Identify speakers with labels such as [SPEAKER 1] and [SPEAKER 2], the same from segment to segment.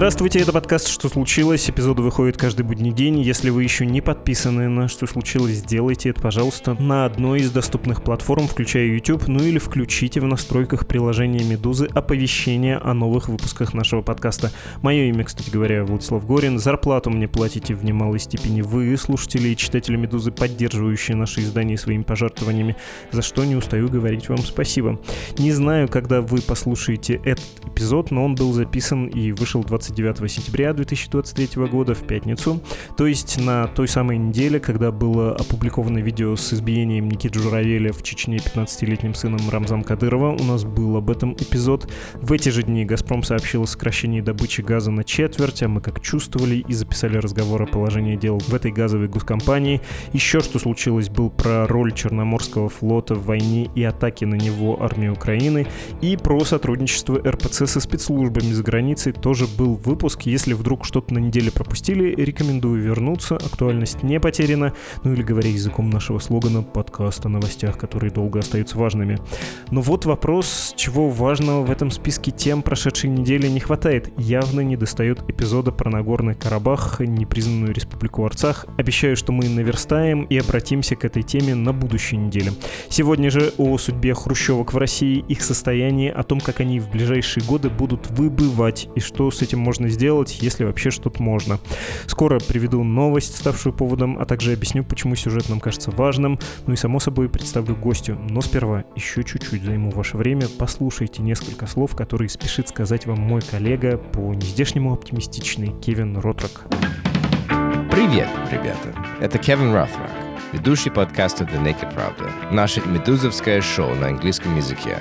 [SPEAKER 1] Здравствуйте, это подкаст «Что случилось?». Эпизоды выходят каждый будний день. Если вы еще не подписаны на «Что случилось?», сделайте это, пожалуйста, на одной из доступных платформ, включая YouTube, ну или включите в настройках приложения «Медузы» оповещения о новых выпусках нашего подкаста. Мое имя, кстати говоря, Владислав Горин. Зарплату мне платите в немалой степени вы, слушатели и читатели «Медузы», поддерживающие наши издания своими пожертвованиями, за что не устаю говорить вам спасибо. Не знаю, когда вы послушаете этот эпизод, но он был записан и вышел 20 29 сентября 2023 года в пятницу, то есть на той самой неделе, когда было опубликовано видео с избиением Никиты Журавеля в Чечне 15-летним сыном Рамзан Кадырова. У нас был об этом эпизод. В эти же дни «Газпром» сообщил о сокращении добычи газа на четверть, а мы как чувствовали и записали разговор о положении дел в этой газовой госкомпании. Еще что случилось, был про роль Черноморского флота в войне и атаке на него армии Украины, и про сотрудничество РПЦ со спецслужбами за границей тоже был выпуск. Если вдруг что-то на неделе пропустили, рекомендую вернуться. Актуальность не потеряна. Ну или говоря языком нашего слогана, подкаст о новостях, которые долго остаются важными. Но вот вопрос, чего важного в этом списке тем прошедшей недели не хватает. Явно не достает эпизода про Нагорный Карабах, непризнанную республику Арцах. Обещаю, что мы наверстаем и обратимся к этой теме на будущей неделе. Сегодня же о судьбе хрущевок в России, их состоянии, о том, как они в ближайшие годы будут выбывать и что с этим можно сделать, если вообще что-то можно. Скоро приведу новость, ставшую поводом, а также объясню, почему сюжет нам кажется важным, ну и само собой представлю гостю. Но сперва еще чуть-чуть займу ваше время, послушайте несколько слов, которые спешит сказать вам мой коллега по нездешнему оптимистичный Кевин Ротрак.
[SPEAKER 2] Привет, ребята! Это Кевин Ротрак, ведущий подкаста The Naked Pravda, наше медузовское шоу на английском языке.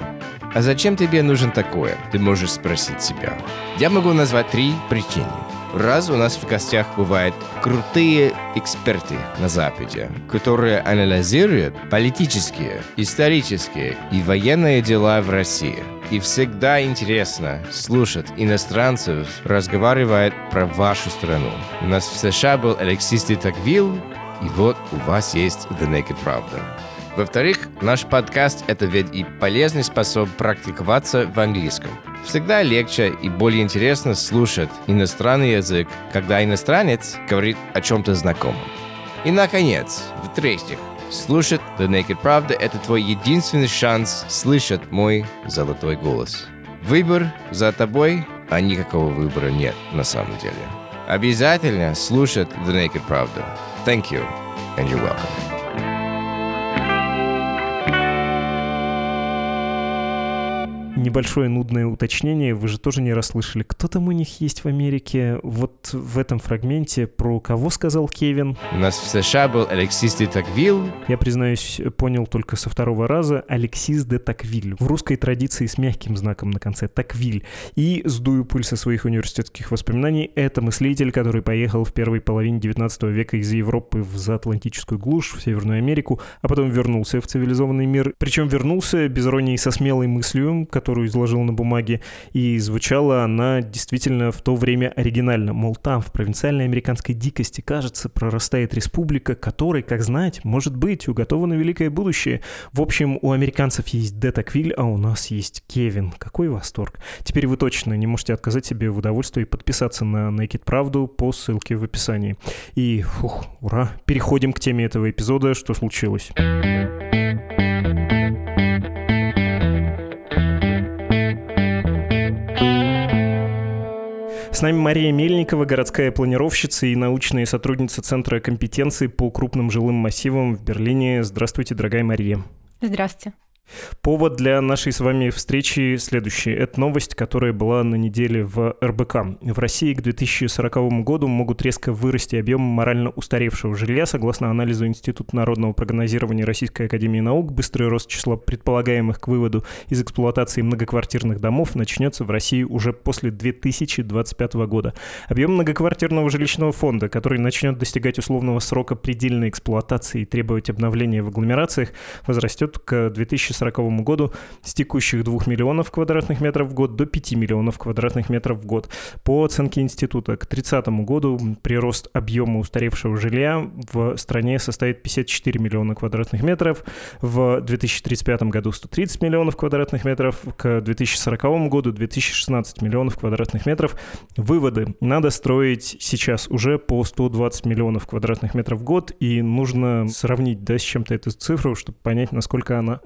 [SPEAKER 2] А зачем тебе нужен такое? Ты можешь спросить себя. Я могу назвать три причины. Раз у нас в гостях бывают крутые эксперты на Западе, которые анализируют политические, исторические и военные дела в России. И всегда интересно слушать иностранцев разговаривать про вашу страну. У нас в США был Алексис Токвилл, и вот у вас есть The Naked Правда. Во-вторых, наш подкаст — это ведь и полезный способ практиковаться в английском. Всегда легче и более интересно слушать иностранный язык, когда иностранец говорит о чем-то знакомом. И, наконец, в-третьих, слушать The Naked Правда — это твой единственный шанс слышать мой золотой голос. Выбор за тобой, а никакого выбора нет на самом деле. Обязательно слушать The Naked Правда. Thank you, and you're welcome.
[SPEAKER 1] Небольшое нудное уточнение. Вы же тоже не расслышали, кто там у них есть в Америке. Вот в этом фрагменте про кого сказал Кевин?
[SPEAKER 2] У нас в США был Алексис де Таквилл.
[SPEAKER 1] Я, признаюсь, понял только со второго раза Алексис де Таквиль. В русской традиции с мягким знаком на конце Таквиль. И сдую пульса своих университетских воспоминаний. Это мыслитель, который поехал в первой половине 19 века из Европы в заатлантическую глушь, в Северную Америку, а потом вернулся в цивилизованный мир. Причем вернулся, без иронии, со смелой мыслью, которую которую изложил на бумаге, и звучала она действительно в то время оригинально. Мол, там, в провинциальной американской дикости, кажется, прорастает республика, которой, как знать, может быть, уготовано великое будущее. В общем, у американцев есть Детаквиль, а у нас есть Кевин. Какой восторг. Теперь вы точно не можете отказать себе в удовольствии подписаться на Naked Правду по ссылке в описании. И, фух, ура, переходим к теме этого эпизода, что случилось. С нами Мария Мельникова, городская планировщица и научная сотрудница Центра компетенции по крупным жилым массивам в Берлине. Здравствуйте, дорогая Мария.
[SPEAKER 3] Здравствуйте.
[SPEAKER 1] Повод для нашей с вами встречи следующий. Это новость, которая была на неделе в РБК. В России к 2040 году могут резко вырасти объемы морально устаревшего жилья. Согласно анализу Института народного прогнозирования Российской Академии Наук, быстрый рост числа предполагаемых к выводу из эксплуатации многоквартирных домов начнется в России уже после 2025 года. Объем многоквартирного жилищного фонда, который начнет достигать условного срока предельной эксплуатации и требовать обновления в агломерациях, возрастет к 2040 2040 году с текущих 2 миллионов квадратных метров в год до 5 миллионов квадратных метров в год. По оценке института, к 30 году прирост объема устаревшего жилья в стране составит 54 миллиона квадратных метров, в 2035 году 130 миллионов квадратных метров, к 2040 году 2016 миллионов квадратных метров. Выводы. Надо строить сейчас уже по 120 миллионов квадратных метров в год, и нужно сравнить да, с чем-то эту цифру, чтобы понять, насколько она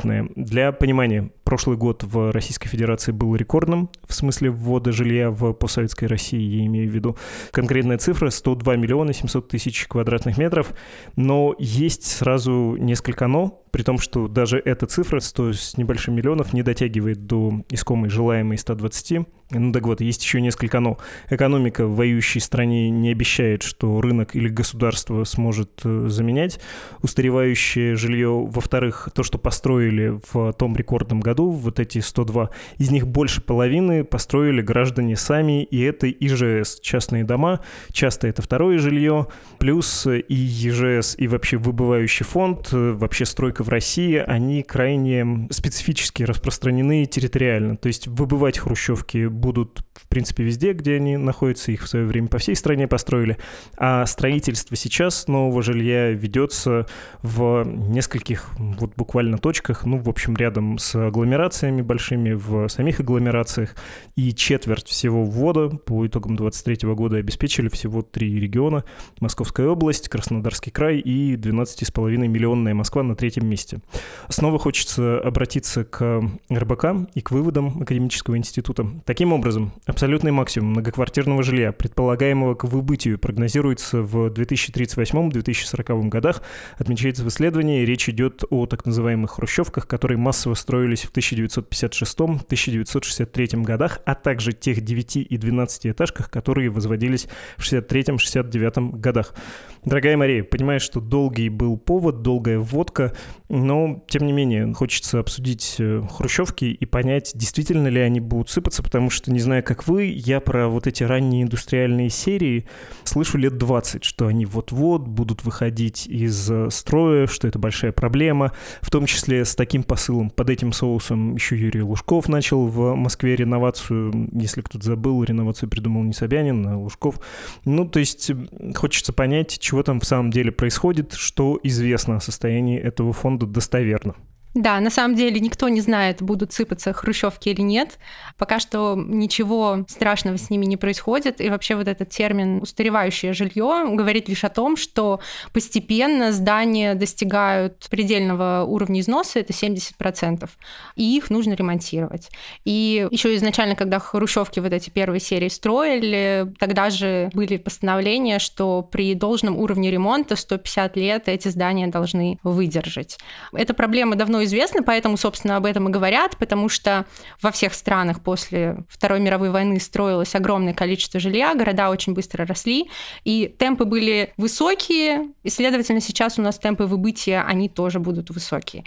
[SPEAKER 1] адекватная. Для понимания, прошлый год в Российской Федерации был рекордным в смысле ввода жилья в постсоветской России, я имею в виду. Конкретная цифра 102 миллиона 700 тысяч квадратных метров, но есть сразу несколько «но», при том, что даже эта цифра, 100 с небольшим миллионов, не дотягивает до искомой желаемой 120. Ну так вот, есть еще несколько «но». Экономика в воюющей стране не обещает, что рынок или государство сможет э, заменять устаревающее жилье. Во-вторых, то, что построили в том рекордном году, вот эти 102, из них больше половины построили граждане сами, и это ИЖС, частные дома, часто это второе жилье, плюс и ЕЖС, и вообще выбывающий фонд, э, вообще стройка в России, они крайне специфически распространены территориально. То есть выбывать хрущевки будут, в принципе, везде, где они находятся, их в свое время по всей стране построили. А строительство сейчас нового жилья ведется в нескольких вот буквально точках, ну, в общем, рядом с агломерациями большими, в самих агломерациях. И четверть всего ввода по итогам 2023 года обеспечили всего три региона. Московская область, Краснодарский край и 12,5 миллионная Москва на третьем месте. Снова хочется обратиться к РБК и к выводам Академического института. Таким образом, абсолютный максимум многоквартирного жилья, предполагаемого к выбытию, прогнозируется в 2038-2040 годах, отмечается в исследовании. Речь идет о так называемых хрущевках, которые массово строились в 1956-1963 годах, а также тех 9 и 12 этажках, которые возводились в 63-69 годах. Дорогая Мария, понимаешь, что долгий был повод, долгая вводка, но, тем не менее, хочется обсудить э, хрущевки и понять, действительно ли они будут сыпаться, потому что, не знаю, как вы, я про вот эти ранние индустриальные серии слышу лет 20, что они вот-вот будут выходить из э, строя, что это большая проблема, в том числе с таким посылом. Под этим соусом еще Юрий Лужков начал в Москве реновацию, если кто-то забыл, реновацию придумал не Собянин, а Лужков. Ну, то есть хочется понять, чего там в самом деле происходит, что известно о состоянии этого фонда достоверно.
[SPEAKER 3] Да, на самом деле никто не знает, будут сыпаться хрущевки или нет. Пока что ничего страшного с ними не происходит. И вообще вот этот термин «устаревающее жилье» говорит лишь о том, что постепенно здания достигают предельного уровня износа, это 70%, и их нужно ремонтировать. И еще изначально, когда хрущевки вот эти первые серии строили, тогда же были постановления, что при должном уровне ремонта 150 лет эти здания должны выдержать. Эта проблема давно известно, поэтому, собственно, об этом и говорят, потому что во всех странах после Второй мировой войны строилось огромное количество жилья, города очень быстро росли, и темпы были высокие, и, следовательно, сейчас у нас темпы выбытия, они тоже будут высокие.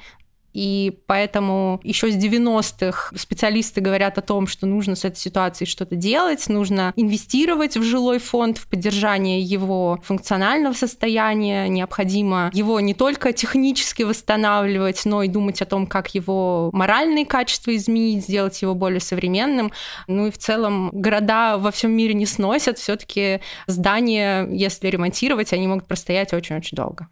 [SPEAKER 3] И поэтому еще с 90-х специалисты говорят о том, что нужно с этой ситуацией что-то делать, нужно инвестировать в жилой фонд, в поддержание его функционального состояния, необходимо его не только технически восстанавливать, но и думать о том, как его моральные качества изменить, сделать его более современным. Ну и в целом города во всем мире не сносят, все-таки здания, если ремонтировать, они могут простоять очень-очень долго.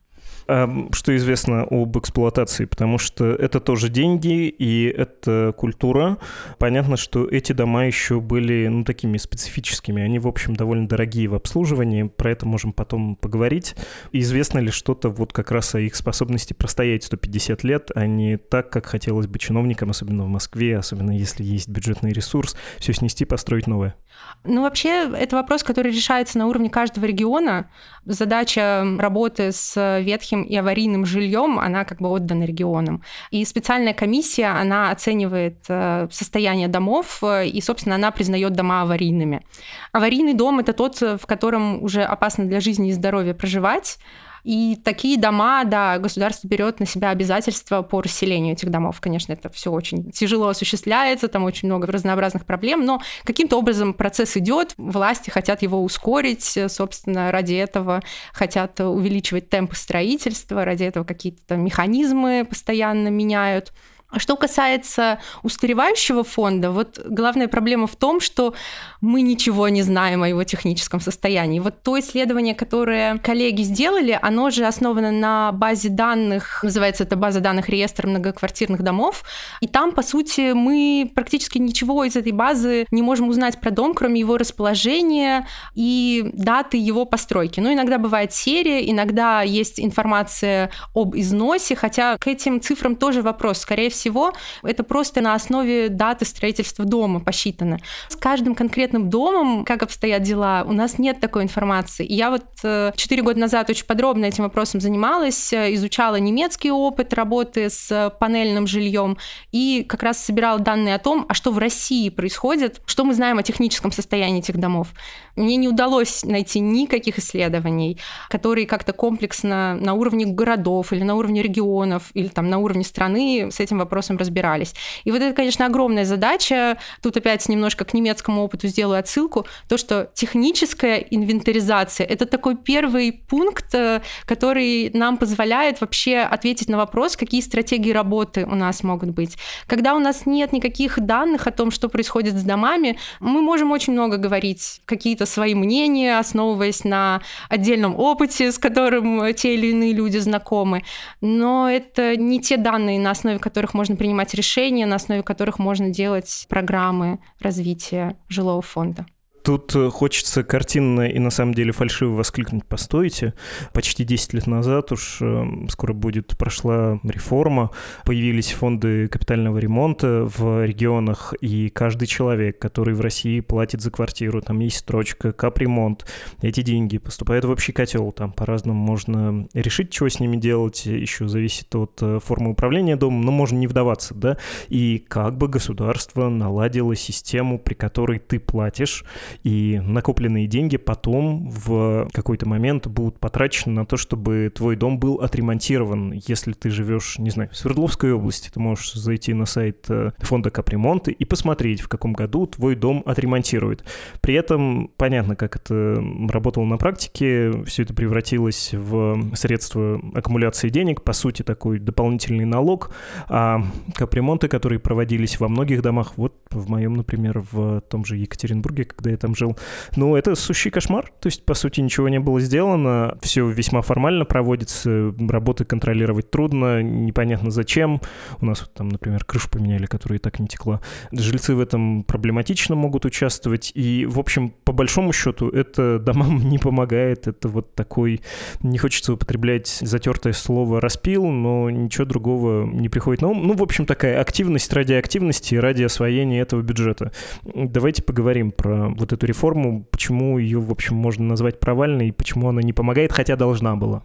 [SPEAKER 1] А что известно об эксплуатации? Потому что это тоже деньги и это культура. Понятно, что эти дома еще были ну, такими специфическими. Они, в общем, довольно дорогие в обслуживании. Про это можем потом поговорить. Известно ли что-то вот как раз о их способности простоять 150 лет, а не так, как хотелось бы чиновникам, особенно в Москве, особенно если есть бюджетный ресурс, все снести, построить новое?
[SPEAKER 3] Ну, вообще, это вопрос, который решается на уровне каждого региона. Задача работы с ветхим и аварийным жильем, она как бы отдана регионам. И специальная комиссия, она оценивает э, состояние домов, э, и, собственно, она признает дома аварийными. Аварийный дом — это тот, в котором уже опасно для жизни и здоровья проживать, и такие дома, да, государство берет на себя обязательства по расселению этих домов. Конечно, это все очень тяжело осуществляется, там очень много разнообразных проблем, но каким-то образом процесс идет, власти хотят его ускорить, собственно, ради этого хотят увеличивать темпы строительства, ради этого какие-то механизмы постоянно меняют. А что касается устаревающего фонда, вот главная проблема в том, что мы ничего не знаем о его техническом состоянии. Вот то исследование, которое коллеги сделали, оно же основано на базе данных, называется это база данных реестра многоквартирных домов, и там, по сути, мы практически ничего из этой базы не можем узнать про дом, кроме его расположения и даты его постройки. Ну, иногда бывает серия, иногда есть информация об износе, хотя к этим цифрам тоже вопрос. Скорее всего, всего, это просто на основе даты строительства дома посчитано. С каждым конкретным домом, как обстоят дела, у нас нет такой информации. Я вот э, четыре года назад очень подробно этим вопросом занималась, э, изучала немецкий опыт работы с панельным жильем и как раз собирала данные о том, а что в России происходит, что мы знаем о техническом состоянии этих домов. Мне не удалось найти никаких исследований, которые как-то комплексно на уровне городов или на уровне регионов или там на уровне страны с этим вопросом разбирались. И вот это, конечно, огромная задача. Тут опять немножко к немецкому опыту сделаю отсылку. То, что техническая инвентаризация — это такой первый пункт, э, который нам позволяет вообще ответить на вопрос, какие стратегии работы у нас могут быть. Когда у нас нет никаких данных о том, что происходит с домами, мы можем очень много говорить, какие-то свои мнения, основываясь на отдельном опыте, с которым те или иные люди знакомы. Но это не те данные, на основе которых можно принимать решения, на основе которых можно делать программы развития жилого фонда.
[SPEAKER 1] Тут э, хочется картинно и на самом деле фальшиво воскликнуть. «постойте». Почти 10 лет назад уж э, скоро будет прошла реформа, появились фонды капитального ремонта в регионах, и каждый человек, который в России платит за квартиру, там есть строчка «капремонт», эти деньги поступают в общий котел, там по-разному можно решить, чего с ними делать, еще зависит от э, формы управления домом, но можно не вдаваться, да, и как бы государство наладило систему, при которой ты платишь, и накопленные деньги потом в какой-то момент будут потрачены на то, чтобы твой дом был отремонтирован. Если ты живешь, не знаю, в Свердловской области, ты можешь зайти на сайт э, фонда капремонта и посмотреть, в каком году твой дом отремонтируют. При этом понятно, как это работало на практике, все это превратилось в средства аккумуляции денег, по сути, такой дополнительный налог, а капремонты, которые проводились во многих домах, вот в моем, например, в том же Екатеринбурге, когда я там жил. Ну, это сущий кошмар. То есть, по сути, ничего не было сделано. Все весьма формально проводится. Работы контролировать трудно. Непонятно зачем. У нас вот там, например, крышу поменяли, которая и так не текла. Жильцы в этом проблематично могут участвовать. И, в общем, по большому счету, это домам не помогает. Это вот такой... Не хочется употреблять затертое слово «распил», но ничего другого не приходит на ум. Ну, в общем, такая активность ради активности, ради освоения этого бюджета. Давайте поговорим про вот вот эту реформу, почему ее, в общем, можно назвать провальной, и почему она не помогает, хотя должна была?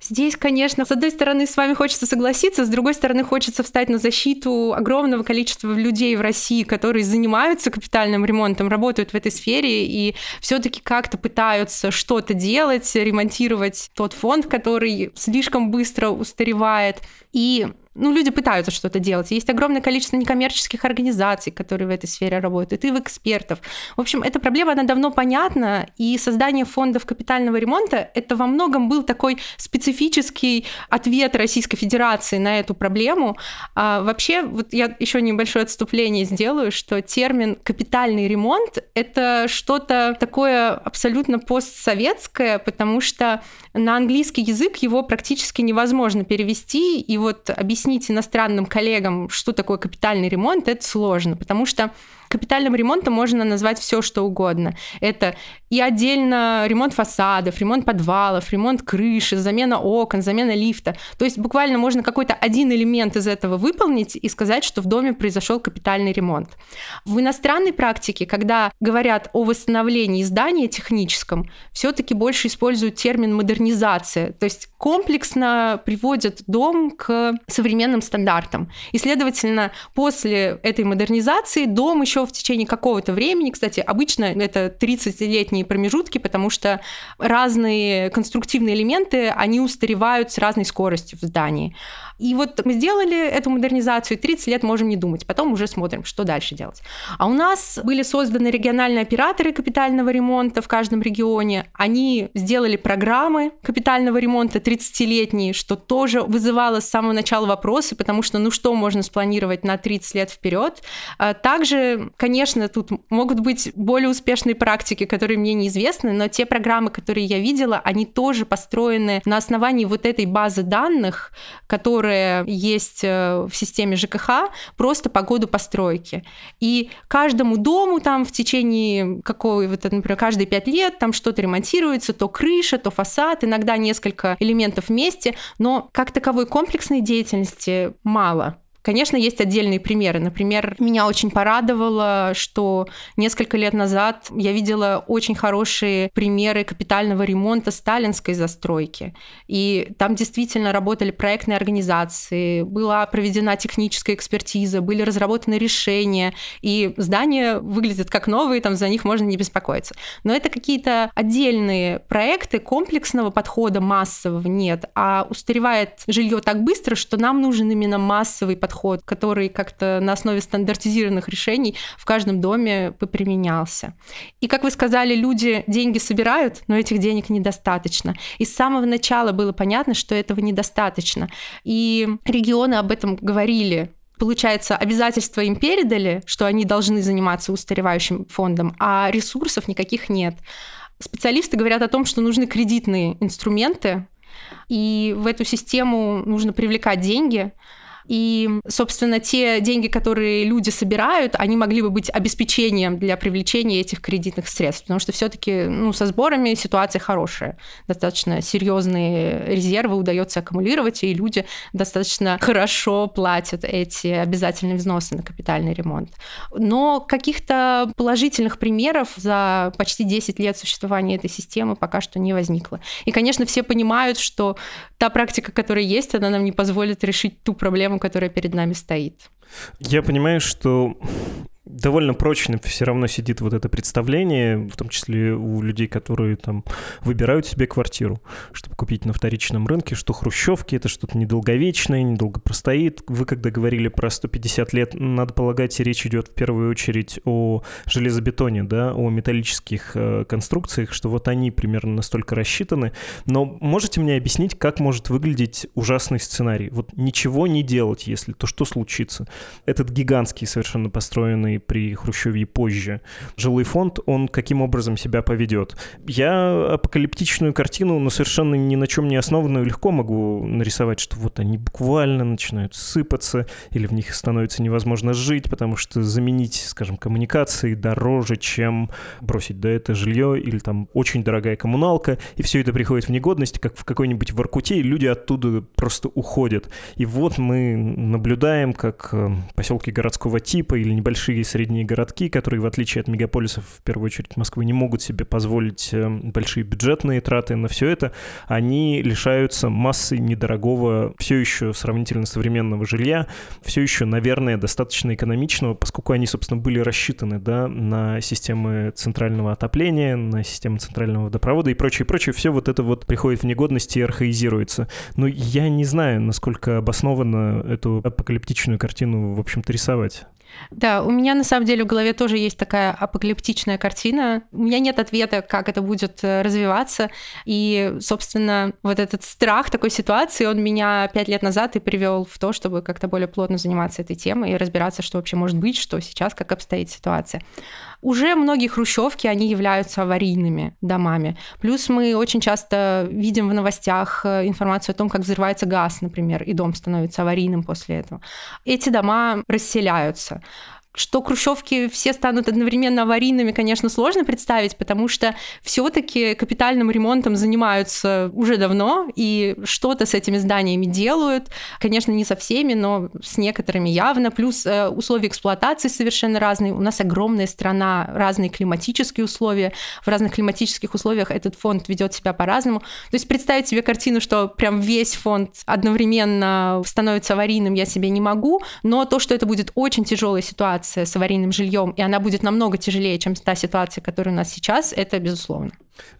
[SPEAKER 3] Здесь, конечно, с одной стороны, с вами хочется согласиться, с другой стороны, хочется встать на защиту огромного количества людей в России, которые занимаются капитальным ремонтом, работают в этой сфере и все-таки как-то пытаются что-то делать, ремонтировать тот фонд, который слишком быстро устаревает. И ну, люди пытаются что-то делать. Есть огромное количество некоммерческих организаций, которые в этой сфере работают, и в экспертов. В общем, эта проблема, она давно понятна, и создание фондов капитального ремонта — это во многом был такой специфический ответ Российской Федерации на эту проблему. А вообще, вот я еще небольшое отступление сделаю, что термин «капитальный ремонт» — это что-то такое абсолютно постсоветское, потому что на английский язык его практически невозможно перевести, и вот объяснить объяснить иностранным коллегам, что такое капитальный ремонт, это сложно, потому что Капитальным ремонтом можно назвать все, что угодно. Это и отдельно ремонт фасадов, ремонт подвалов, ремонт крыши, замена окон, замена лифта. То есть буквально можно какой-то один элемент из этого выполнить и сказать, что в доме произошел капитальный ремонт. В иностранной практике, когда говорят о восстановлении здания техническом, все-таки больше используют термин модернизация, то есть комплексно приводят дом к современным стандартам. И, следовательно, после этой модернизации дом еще еще в течение какого-то времени, кстати, обычно это 30-летние промежутки, потому что разные конструктивные элементы, они устаревают с разной скоростью в здании. И вот мы сделали эту модернизацию, и 30 лет можем не думать. Потом уже смотрим, что дальше делать. А у нас были созданы региональные операторы капитального ремонта в каждом регионе. Они сделали программы капитального ремонта 30-летние, что тоже вызывало с самого начала вопросы, потому что ну что можно спланировать на 30 лет вперед. А также, конечно, тут могут быть более успешные практики, которые мне неизвестны, но те программы, которые я видела, они тоже построены на основании вот этой базы данных, которая есть э, в системе ЖКХ, просто по году постройки. И каждому дому там в течение какого, вот, например, каждые пять лет там что-то ремонтируется, то крыша, то фасад, иногда несколько элементов вместе, но как таковой комплексной деятельности мало. Конечно, есть отдельные примеры. Например, меня очень порадовало, что несколько лет назад я видела очень хорошие примеры капитального ремонта сталинской застройки. И там действительно работали проектные организации, была проведена техническая экспертиза, были разработаны решения, и здания выглядят как новые, там за них можно не беспокоиться. Но это какие-то отдельные проекты комплексного подхода массового нет, а устаревает жилье так быстро, что нам нужен именно массовый подход подход, который как-то на основе стандартизированных решений в каждом доме применялся. И, как вы сказали, люди деньги собирают, но этих денег недостаточно. И с самого начала было понятно, что этого недостаточно. И регионы об этом говорили Получается, обязательства им передали, что они должны заниматься устаревающим фондом, а ресурсов никаких нет. Специалисты говорят о том, что нужны кредитные инструменты, и в эту систему нужно привлекать деньги, и, собственно, те деньги, которые люди собирают, они могли бы быть обеспечением для привлечения этих кредитных средств, потому что все-таки ну, со сборами ситуация хорошая. Достаточно серьезные резервы удается аккумулировать, и люди достаточно хорошо платят эти обязательные взносы на капитальный ремонт. Но каких-то положительных примеров за почти 10 лет существования этой системы пока что не возникло. И, конечно, все понимают, что та практика, которая есть, она нам не позволит решить ту проблему, проблему, которая перед нами стоит.
[SPEAKER 1] Я понимаю, что довольно прочно все равно сидит вот это представление, в том числе у людей, которые там выбирают себе квартиру, чтобы купить на вторичном рынке, что хрущевки — это что-то недолговечное, недолго простоит. Вы когда говорили про 150 лет, надо полагать, речь идет в первую очередь о железобетоне, да, о металлических э, конструкциях, что вот они примерно настолько рассчитаны. Но можете мне объяснить, как может выглядеть ужасный сценарий? Вот ничего не делать, если то что случится? Этот гигантский совершенно построенный при Хрущеве и позже. Жилой фонд, он каким образом себя поведет. Я апокалиптичную картину, но совершенно ни на чем не основанную, легко могу нарисовать, что вот они буквально начинают сыпаться, или в них становится невозможно жить, потому что заменить, скажем, коммуникации дороже, чем бросить да, это жилье, или там очень дорогая коммуналка, и все это приходит в негодность, как в какой-нибудь Воркуте, и люди оттуда просто уходят. И вот мы наблюдаем, как э, поселки городского типа или небольшие средние городки, которые, в отличие от мегаполисов, в первую очередь Москвы, не могут себе позволить э, большие бюджетные траты на все это, они лишаются массы недорогого, все еще сравнительно современного жилья, все еще, наверное, достаточно экономичного, поскольку они, собственно, были рассчитаны да, на системы центрального отопления, на системы центрального водопровода и прочее, прочее. Все вот это вот приходит в негодность и архаизируется. Но я не знаю, насколько обоснованно эту апокалиптичную картину, в общем-то, рисовать.
[SPEAKER 3] Да, у меня на самом деле в голове тоже есть такая апокалиптичная картина. У меня нет ответа, как это будет э, развиваться. И, собственно, вот этот страх такой ситуации, он меня пять лет назад и привел в то, чтобы как-то более плотно заниматься этой темой и разбираться, что вообще может быть, что сейчас, как обстоит ситуация. Уже многие хрущевки, они являются аварийными домами. Плюс мы очень часто видим в новостях э, информацию о том, как взрывается газ, например, и дом становится аварийным после этого. Эти дома расселяются. Что хрущевки все станут одновременно аварийными, конечно, сложно представить, потому что все-таки капитальным ремонтом занимаются уже давно, и что-то с этими зданиями делают. Конечно, не со всеми, но с некоторыми явно. Плюс э, условия эксплуатации совершенно разные. У нас огромная страна, разные климатические условия. В разных климатических условиях этот фонд ведет себя по-разному. То есть представить себе картину, что прям весь фонд одновременно становится аварийным, я себе не могу, но то, что это будет очень тяжелая ситуация, ситуация с аварийным жильем, и она будет намного тяжелее, чем та ситуация, которая у нас сейчас, это безусловно.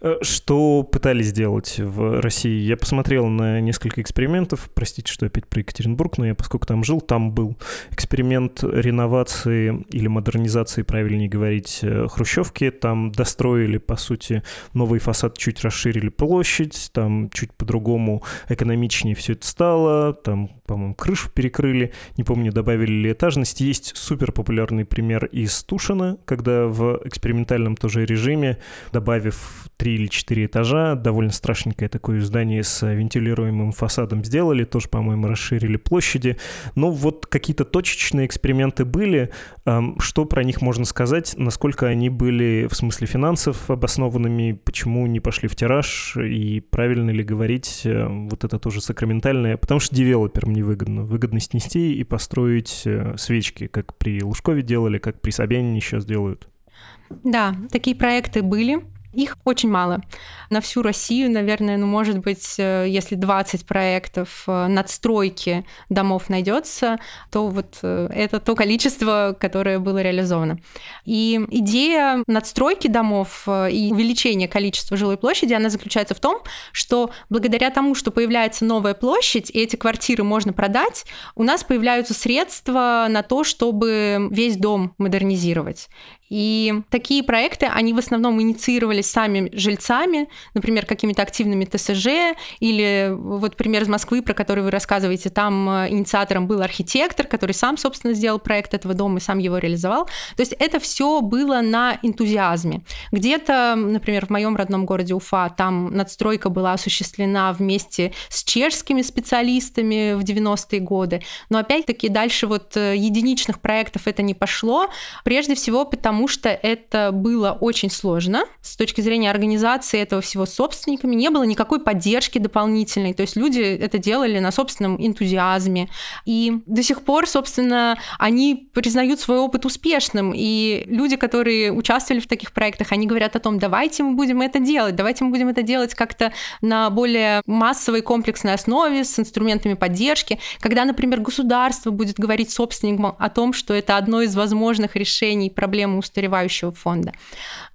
[SPEAKER 1] Э, что пытались сделать в России? Я посмотрел на несколько экспериментов. Простите, что опять про Екатеринбург, но я, поскольку там жил, там был эксперимент реновации или модернизации, правильнее говорить, э, хрущевки. Там достроили, по сути, новый фасад, чуть расширили площадь, там чуть по-другому экономичнее все это стало, там, по-моему, крышу перекрыли, не помню, добавили ли этажность. Есть супер популярный пример из Тушина, когда в экспериментальном тоже режиме, добавив три или четыре этажа, довольно страшненькое такое здание с вентилируемым фасадом сделали, тоже, по-моему, расширили площади. Но вот какие-то точечные эксперименты были. Что про них можно сказать? Насколько они были в смысле финансов обоснованными? Почему не пошли в тираж? И правильно ли говорить э, вот это тоже сакраментальное? Потому что девелоперам невыгодно. Выгодно снести и построить э, свечки, как при Лужкове делали, как при Собянине сейчас делают.
[SPEAKER 3] Да, такие проекты были. Их очень мало. На всю Россию, наверное, ну, может быть, э, если 20 проектов э, надстройки домов найдется, то вот э, это то количество, которое было реализовано. И идея надстройки домов и увеличения количества жилой площади, она заключается в том, что благодаря тому, что появляется новая площадь, и эти квартиры можно продать, у нас появляются средства на то, чтобы весь дом модернизировать. И такие проекты, они в основном инициировались сами жильцами, например, какими-то активными ТСЖ, или вот пример из Москвы, про который вы рассказываете, там э, инициатором был архитектор, который сам, собственно, сделал проект этого дома и сам его реализовал. То есть это все было на энтузиазме. Где-то, например, в моем родном городе Уфа, там надстройка была осуществлена вместе с чешскими специалистами в 90-е годы, но опять-таки дальше вот э, единичных проектов это не пошло, прежде всего потому, потому что это было очень сложно с точки зрения организации этого всего собственниками. Не было никакой поддержки дополнительной. То есть люди это делали на собственном энтузиазме. И до сих пор, собственно, они признают свой опыт успешным. И люди, которые участвовали в таких проектах, они говорят о том, давайте мы будем это делать, давайте мы будем это делать как-то на более массовой комплексной основе, с инструментами поддержки. Когда, например, государство будет говорить собственникам о том, что это одно из возможных решений проблемы устаревающего фонда.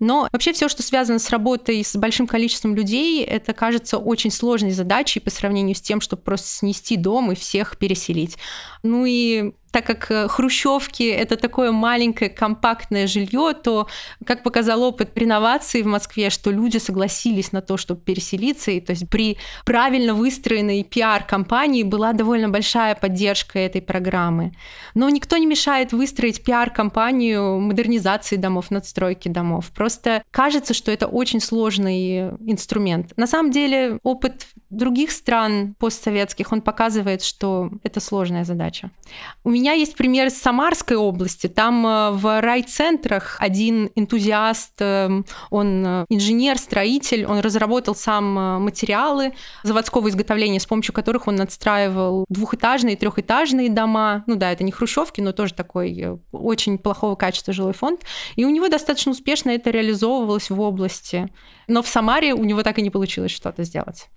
[SPEAKER 3] Но вообще все, что связано с работой с большим количеством людей, это кажется очень сложной задачей по сравнению с тем, чтобы просто снести дом и всех переселить. Ну и так как э, хрущевки это такое маленькое компактное жилье, то, как показал опыт реновации в Москве, что люди согласились на то, чтобы переселиться, и то есть при правильно выстроенной пиар-компании была довольно большая поддержка этой программы. Но никто не мешает выстроить пиар-компанию модернизации домов, надстройки домов. Просто кажется, что это очень сложный инструмент. На самом деле опыт других стран постсоветских, он показывает, что это сложная задача. У меня есть пример из Самарской области. Там э, в райцентрах один энтузиаст, эм, он э, инженер, строитель, он разработал сам э, материалы заводского изготовления, с помощью которых он отстраивал двухэтажные трехэтажные дома. Ну да, это не хрущевки, но тоже такой очень плохого качества жилой фонд. И у него достаточно успешно это реализовывалось в области. Но в Самаре у него так и не получилось что-то сделать.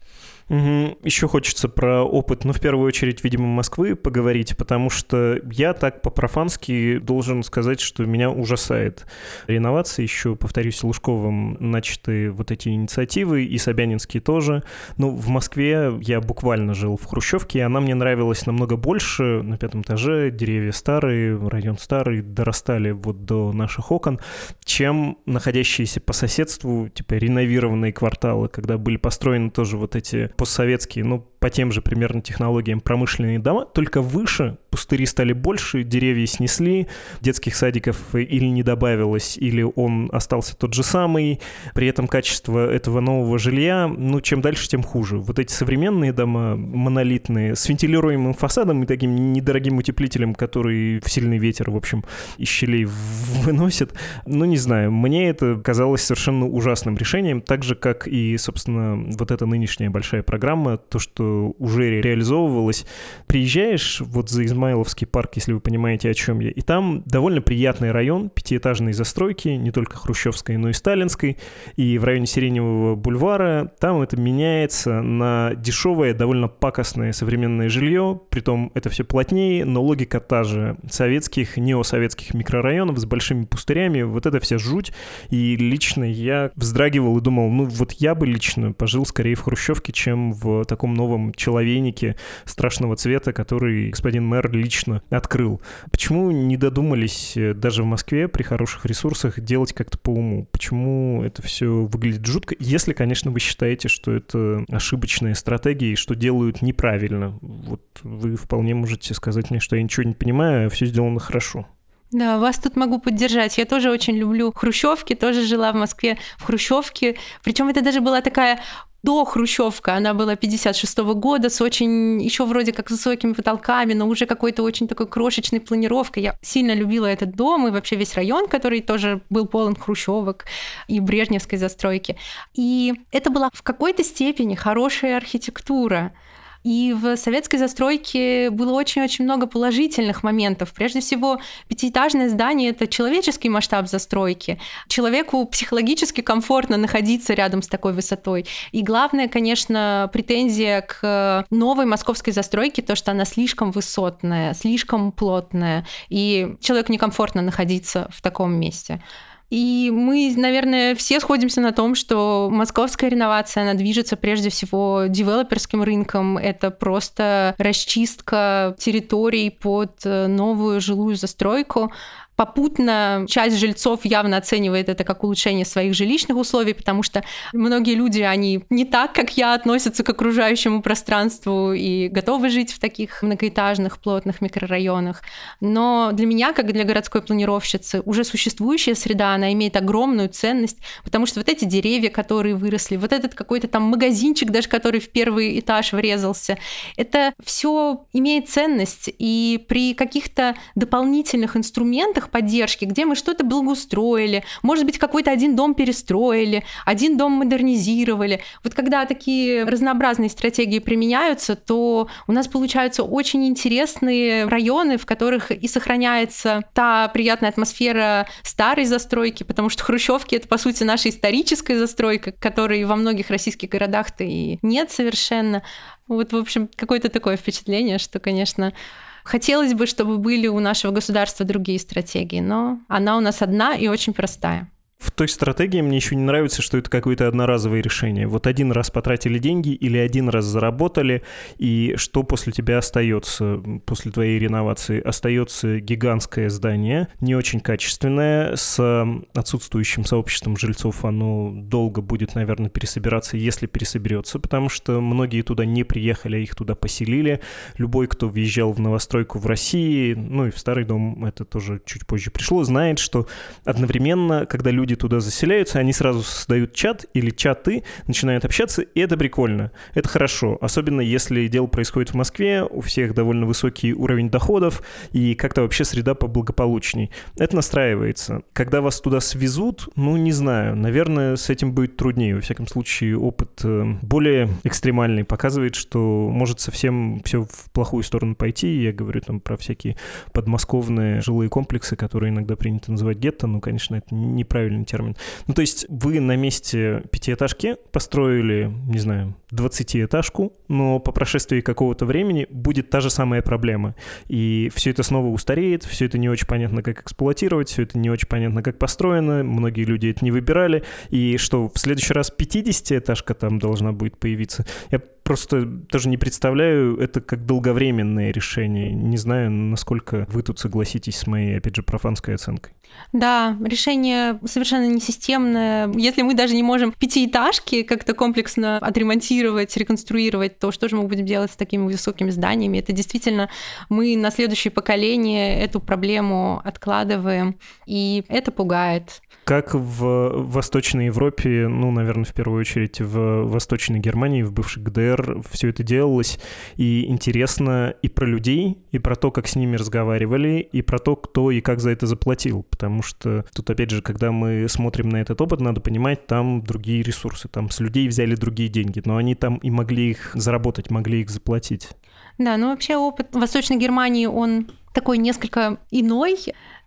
[SPEAKER 1] Угу. Еще хочется про опыт, ну, в первую очередь, видимо, Москвы поговорить, потому что я так по-профански должен сказать, что меня ужасает реновация. Еще, повторюсь, Лужковым начаты вот эти инициативы, и Собянинские тоже. Ну, в Москве я буквально жил в Хрущевке, и она мне нравилась намного больше. На пятом этаже деревья старые, район старый, дорастали вот до наших окон, чем находящиеся по соседству, типа, реновированные кварталы, когда были построены тоже вот эти постсоветские, ну, по тем же примерно технологиям промышленные дома, только выше, пустыри стали больше, деревья снесли, детских садиков или не добавилось, или он остался тот же самый. При этом качество этого нового жилья, ну, чем дальше, тем хуже. Вот эти современные дома, монолитные, с вентилируемым фасадом и таким недорогим утеплителем, который в сильный ветер, в общем, из щелей выносит, ну, не знаю, мне это казалось совершенно ужасным решением, так же, как и, собственно, вот эта нынешняя большая программа, то, что уже реализовывалось. Приезжаешь вот за Измайловский парк, если вы понимаете, о чем я, и там довольно приятный район, пятиэтажные застройки, не только хрущевской, но и сталинской, и в районе Сиреневого бульвара там это меняется на дешевое, довольно пакостное современное жилье, притом это все плотнее, но логика та же. Советских, неосоветских микрорайонов с большими пустырями, вот это вся жуть, и лично я вздрагивал и думал, ну вот я бы лично пожил скорее в Хрущевке, чем в таком новом человейнике страшного цвета, который господин мэр лично открыл. Почему не додумались э, даже в Москве при хороших ресурсах делать как-то по уму? Почему это все выглядит жутко? Если, конечно, вы считаете, что это ошибочная стратегия и что делают неправильно. Вот вы вполне можете сказать мне, что я ничего не понимаю, а все сделано хорошо.
[SPEAKER 3] Да, вас тут могу поддержать. Я тоже очень люблю хрущевки, тоже жила в Москве в хрущевке. Причем это даже была такая до Хрущевка, она была 56 -го года с очень еще вроде как высокими потолками, но уже какой-то очень такой крошечной планировкой. Я сильно любила этот дом и вообще весь район, который тоже был полон хрущевок и брежневской застройки. И это была в какой-то степени хорошая архитектура. И в советской застройке было очень-очень много положительных моментов. Прежде всего, пятиэтажное здание — это человеческий масштаб застройки. Человеку психологически комфортно находиться рядом с такой высотой. И главное, конечно, претензия к новой московской застройке, то, что она слишком высотная, слишком плотная, и человеку некомфортно находиться в таком месте. И мы, наверное, все сходимся на том, что московская реновация, она движется прежде всего девелоперским рынком. Это просто расчистка территорий под э, новую жилую застройку. Попутно часть жильцов явно оценивает это как улучшение своих жилищных условий, потому что многие люди, они не так, как я, относятся к окружающему пространству и готовы жить в таких многоэтажных, плотных микрорайонах. Но для меня, как для городской планировщицы, уже существующая среда, она имеет огромную ценность, потому что вот эти деревья, которые выросли, вот этот какой-то там магазинчик, даже который в первый этаж врезался, это все имеет ценность. И при каких-то дополнительных инструментах мерах поддержки, где мы что-то благоустроили, может быть, какой-то один дом перестроили, один дом модернизировали. Вот когда такие разнообразные стратегии применяются, то у нас получаются очень интересные районы, в которых и сохраняется та приятная атмосфера старой застройки, потому что хрущевки — это, по сути, наша историческая застройка, которой во многих российских городах-то и нет совершенно. Вот, в общем, какое-то такое впечатление, что, конечно, Хотелось бы, чтобы были у нашего государства другие стратегии, но она у нас одна и очень простая.
[SPEAKER 1] В той стратегии мне еще не нравится, что это какое-то одноразовое решение. Вот один раз потратили деньги или один раз заработали, и что после тебя остается, после твоей реновации? Остается гигантское здание, не очень качественное, с отсутствующим сообществом жильцов. Оно долго будет, наверное, пересобираться, если пересоберется, потому что многие туда не приехали, а их туда поселили. Любой, кто въезжал в новостройку в России, ну и в старый дом, это тоже чуть позже пришло, знает, что одновременно, когда люди люди туда заселяются, они сразу создают чат или чаты, начинают общаться, и это прикольно. Это хорошо, особенно если дело происходит в Москве, у всех довольно высокий уровень доходов, и как-то вообще среда поблагополучней. Это настраивается. Когда вас туда свезут, ну, не знаю, наверное, с этим будет труднее. Во всяком случае, опыт э, более экстремальный показывает, что может совсем все в плохую сторону пойти. Я говорю там про всякие подмосковные жилые комплексы, которые иногда принято называть гетто, но, конечно, это неправильный термин. Ну, то есть вы на месте пятиэтажки построили, не знаю, двадцатиэтажку, но по прошествии какого-то времени будет та же самая проблема. И все это снова устареет, все это не очень понятно, как эксплуатировать, все это не очень понятно, как построено, многие люди это не выбирали. И что, в следующий раз 50-этажка там должна будет появиться? Я просто даже не представляю это как долговременное решение. Не знаю, насколько вы тут согласитесь с моей, опять же, профанской оценкой.
[SPEAKER 3] Да, решение совершенно несистемное. Если мы даже не можем пятиэтажки как-то комплексно отремонтировать, реконструировать, то что же мы будем делать с такими высокими зданиями? Это действительно мы на следующее поколение эту проблему откладываем, и это пугает.
[SPEAKER 1] Как в Восточной Европе, ну, наверное, в первую очередь в Восточной Германии, в бывшей ГДР, все это делалось. И интересно и про людей, и про то, как с ними разговаривали, и про то, кто и как за это заплатил. Потому что тут, опять же, когда мы смотрим на этот опыт, надо понимать, там другие ресурсы. Там с людей взяли другие деньги, но они там и могли их заработать, могли их заплатить.
[SPEAKER 3] Да, ну вообще опыт Восточной Германии, он такой несколько иной.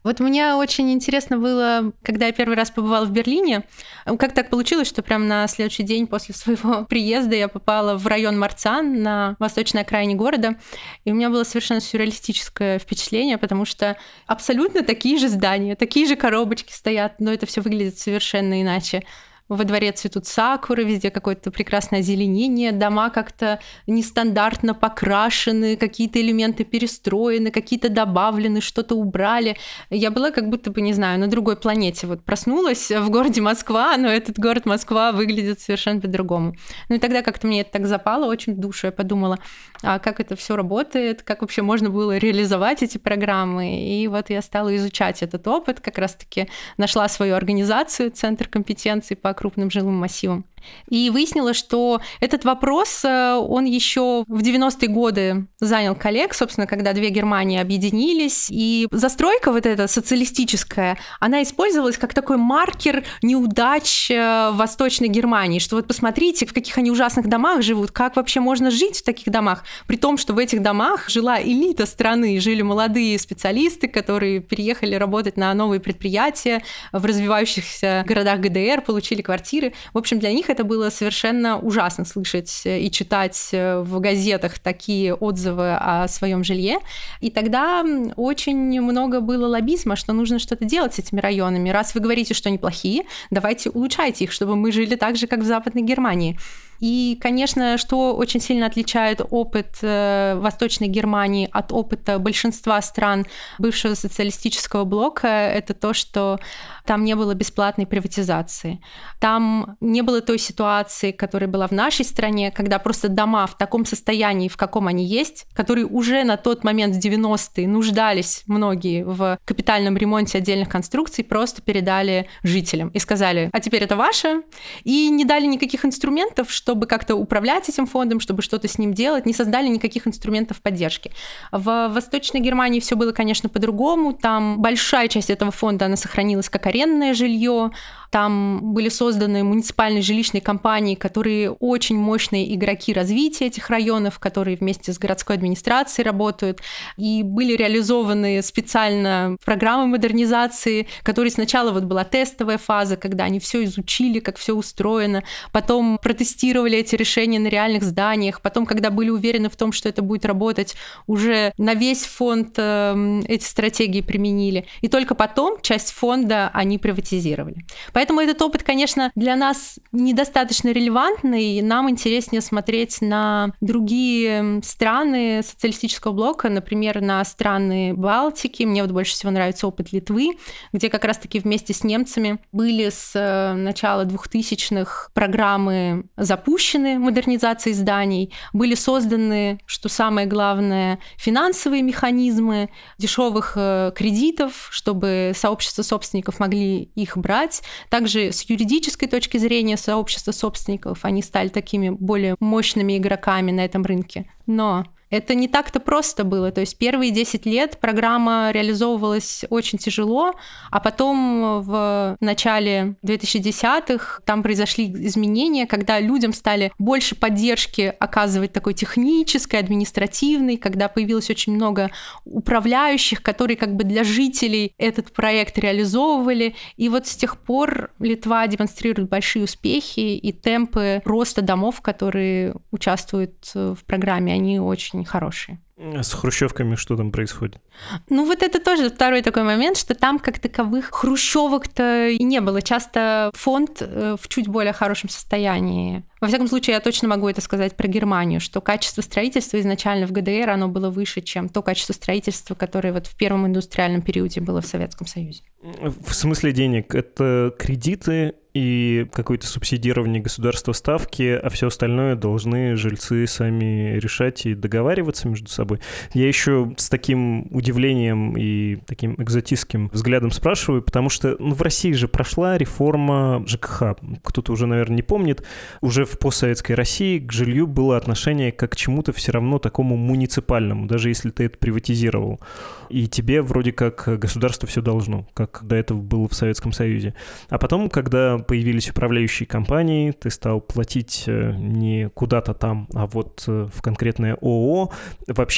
[SPEAKER 3] Вот мне очень интересно было, когда я первый раз побывала в Берлине, как так получилось, что прямо на следующий день после своего приезда я попала в район Марцан на восточной окраине города, и у меня было совершенно сюрреалистическое впечатление, потому что абсолютно такие же здания, такие же коробочки стоят, но это все выглядит совершенно иначе во дворе цветут сакуры, везде какое-то прекрасное озеленение, дома как-то нестандартно покрашены, какие-то элементы перестроены, какие-то добавлены, что-то убрали. Я была как будто бы, не знаю, на другой планете. Вот проснулась в городе Москва, но этот город Москва выглядит совершенно по-другому. Ну и тогда как-то мне это так запало очень душу. Я подумала, а как это все работает, как вообще можно было реализовать эти программы. И вот я стала изучать этот опыт, как раз-таки нашла свою организацию, Центр компетенций по крупным жилым массивам. И выяснилось, что этот вопрос, э, он еще в 90-е годы занял коллег, собственно, когда две Германии объединились. И застройка вот эта социалистическая, она использовалась как такой маркер неудач э, Восточной Германии, что вот посмотрите, в каких они ужасных домах живут, как вообще можно жить в таких домах, при том, что в этих домах жила элита страны, жили молодые специалисты, которые переехали работать на новые предприятия в развивающихся городах ГДР, получили квартиры. В общем, для них них это было совершенно ужасно слышать и читать э, в газетах такие отзывы о своем жилье. И тогда очень много было лоббизма, что нужно что-то делать с этими районами. Раз вы говорите, что они плохие, давайте улучшайте их, чтобы мы жили так же, как в Западной Германии. И, конечно, что очень сильно отличает опыт э, Восточной Германии от опыта большинства стран бывшего социалистического блока, это то, что там не было бесплатной приватизации. Там не было той ситуации, которая была в нашей стране, когда просто дома в таком состоянии, в каком они есть, которые уже на тот момент в 90-е нуждались многие в капитальном ремонте отдельных конструкций, просто передали жителям и сказали, а теперь это ваше, и не дали никаких инструментов, чтобы как-то управлять этим фондом, чтобы что-то с ним делать, не создали никаких инструментов поддержки. В Восточной Германии все было, конечно, по-другому. Там большая часть этого фонда, она сохранилась как арендное жилье, там были созданы муниципальные жилищные компании, которые очень мощные игроки развития этих районов, которые вместе с городской администрацией работают. И были реализованы специально программы модернизации, которые сначала вот была тестовая фаза, когда они все изучили, как все устроено, потом протестировали эти решения на реальных зданиях, потом, когда были уверены в том, что это будет работать, уже на весь фонд э, эти стратегии применили. И только потом часть фонда они приватизировали. Поэтому этот опыт, конечно, для нас недостаточно релевантный. Нам интереснее смотреть на другие страны социалистического блока, например, на страны Балтики. Мне вот больше всего нравится опыт Литвы, где как раз-таки вместе с немцами были с э, начала 2000-х программы запущены модернизации зданий, были созданы, что самое главное, финансовые механизмы дешевых э, кредитов, чтобы сообщества собственников могли их брать. Также с юридической точки зрения сообщества собственников они стали такими более мощными игроками на этом рынке. Но это не так-то просто было. То есть первые 10 лет программа реализовывалась очень тяжело, а потом в начале 2010-х там произошли изменения, когда людям стали больше поддержки оказывать такой технической, административной, когда появилось очень много управляющих, которые как бы для жителей этот проект реализовывали. И вот с тех пор Литва демонстрирует большие успехи и темпы роста домов, которые участвуют в программе, они очень очень хорошие.
[SPEAKER 1] С хрущевками что там происходит?
[SPEAKER 3] Ну вот это тоже второй такой момент, что там как таковых хрущевок-то и не было. Часто фонд э, в чуть более хорошем состоянии. Во всяком случае, я точно могу это сказать про Германию, что качество строительства изначально в ГДР, оно было выше, чем то качество строительства, которое вот в первом индустриальном периоде было в Советском Союзе.
[SPEAKER 1] В смысле денег? Это кредиты и какое-то субсидирование государства ставки, а все остальное должны жильцы сами решать и договариваться между собой? Тобой. Я еще с таким удивлением и таким экзотистским взглядом спрашиваю, потому что ну, в России же прошла реформа ЖКХ. Кто-то уже, наверное, не помнит. Уже в постсоветской России к жилью было отношение как к чему-то все равно такому муниципальному, даже если ты это приватизировал. И тебе вроде как государство все должно, как до этого было в Советском Союзе. А потом, когда появились управляющие компании, ты стал платить э, не куда-то там, а вот э, в конкретное ООО.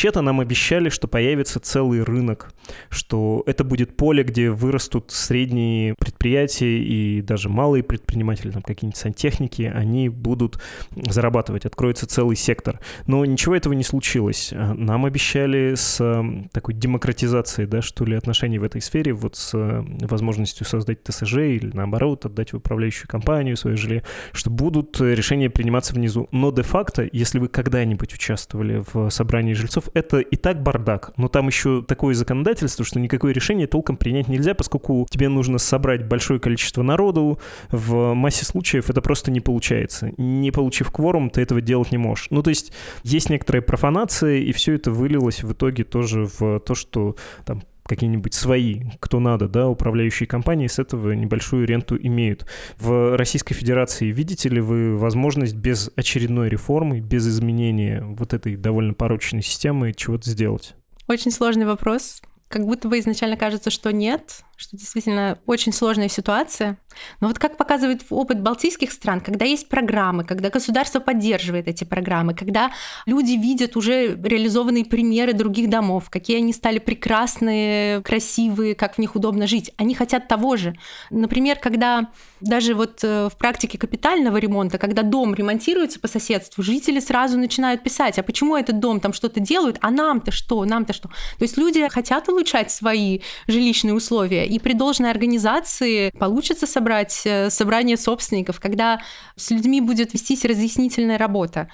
[SPEAKER 1] Вообще-то нам обещали, что появится целый рынок, что это будет поле, где вырастут средние предприятия и даже малые предприниматели, там какие-нибудь сантехники, они будут зарабатывать, откроется целый сектор. Но ничего этого не случилось. Нам обещали с такой демократизацией, да, что ли, отношений в этой сфере, вот с возможностью создать ТСЖ или наоборот отдать в управляющую компанию свое жилье, что будут решения приниматься внизу. Но де-факто, если вы когда-нибудь участвовали в собрании жильцов, это и так бардак. Но там еще такое законодательство, что никакое решение толком принять нельзя, поскольку тебе нужно собрать большое количество народу. В массе случаев это просто не получается. Не получив кворум, ты этого делать не можешь. Ну, то есть есть некоторая профанация, и все это вылилось в итоге тоже в то, что там какие-нибудь свои, кто надо, да, управляющие компании с этого небольшую ренту имеют. В Российской Федерации видите ли вы возможность без очередной реформы, без изменения вот этой довольно порочной системы чего-то сделать?
[SPEAKER 3] Очень сложный вопрос. Как будто бы изначально кажется, что нет, что действительно очень сложная ситуация. Но вот как показывает опыт балтийских стран, когда есть программы, когда государство поддерживает эти программы, когда люди видят уже реализованные примеры других домов, какие они стали прекрасные, красивые, как в них удобно жить, они хотят того же. Например, когда даже вот э, в практике капитального ремонта, когда дом ремонтируется по соседству, жители сразу начинают писать, а почему этот дом там что-то делают, а нам-то что, нам-то что? То есть люди хотят улучшать свои жилищные условия, и при должной организации получится собрать э, собрание собственников, когда с людьми будет вестись разъяснительная работа.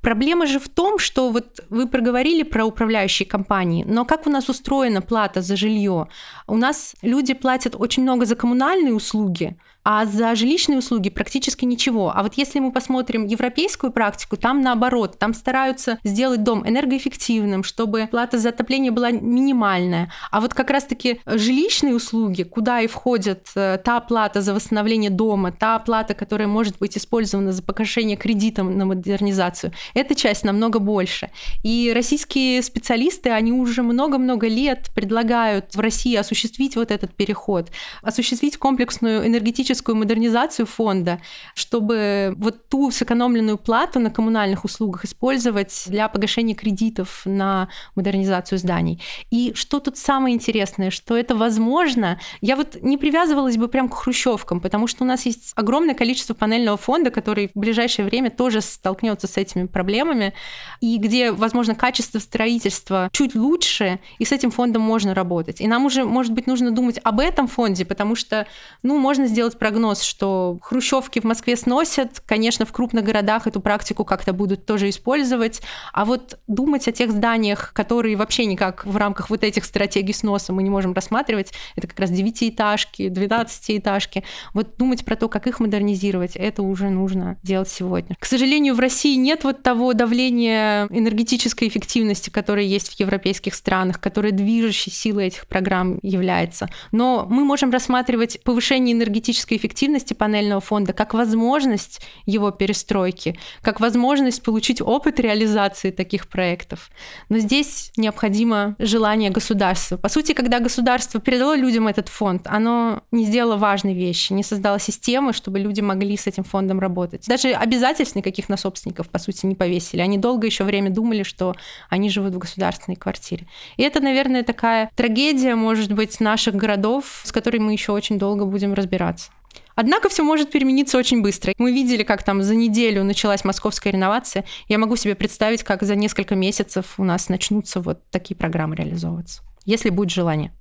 [SPEAKER 3] Проблема же в том, что вот вы проговорили про управляющие компании, но как у нас устроена плата за жилье? У нас люди платят очень много за коммунальные услуги, а за жилищные услуги практически ничего. А вот если мы посмотрим европейскую практику, там наоборот, там стараются сделать дом энергоэффективным, чтобы плата за отопление была минимальная. А вот как раз-таки жилищные услуги, куда и входит э, та плата за восстановление дома, та плата, которая может быть использована за погашение кредита на модернизацию, эта часть намного больше. И российские специалисты, они уже много-много лет предлагают в России осуществить вот этот переход, осуществить комплексную энергетическую энергетическую модернизацию фонда, чтобы вот ту сэкономленную плату на коммунальных услугах использовать для погашения кредитов на модернизацию зданий. И что тут самое интересное, что это возможно. Я вот не привязывалась бы прям к хрущевкам, потому что у нас есть огромное количество панельного фонда, который в ближайшее время тоже столкнется с этими проблемами, и где, возможно, качество строительства чуть лучше, и с этим фондом можно работать. И нам уже, может быть, нужно думать об этом фонде, потому что, ну, можно сделать прогноз, что хрущевки в Москве сносят. Конечно, в крупных городах эту практику как-то будут тоже использовать. А вот думать о тех зданиях, которые вообще никак в рамках вот этих стратегий сноса мы не можем рассматривать, это как раз девятиэтажки, двенадцатиэтажки. Вот думать про то, как их модернизировать, это уже нужно делать сегодня. К сожалению, в России нет вот того давления энергетической эффективности, которое есть в европейских странах, которая движущей силой этих программ является. Но мы можем рассматривать повышение энергетической энергетической эффективности панельного фонда как возможность его перестройки, как возможность получить опыт реализации таких проектов. Но здесь необходимо желание государства. По сути, когда государство передало людям этот фонд, оно не сделало важной вещи, не создало системы, чтобы люди могли с этим фондом работать. Даже обязательств никаких на собственников, по сути, не повесили. Они долго еще время думали, что они живут в государственной квартире. И это, наверное, такая трагедия, может быть, наших городов, с которой мы еще очень долго будем разбираться. Однако все может перемениться очень быстро. Мы видели, как там за неделю началась московская реновация. Я могу себе представить, как за несколько месяцев у нас начнутся вот такие программы реализовываться, если будет желание.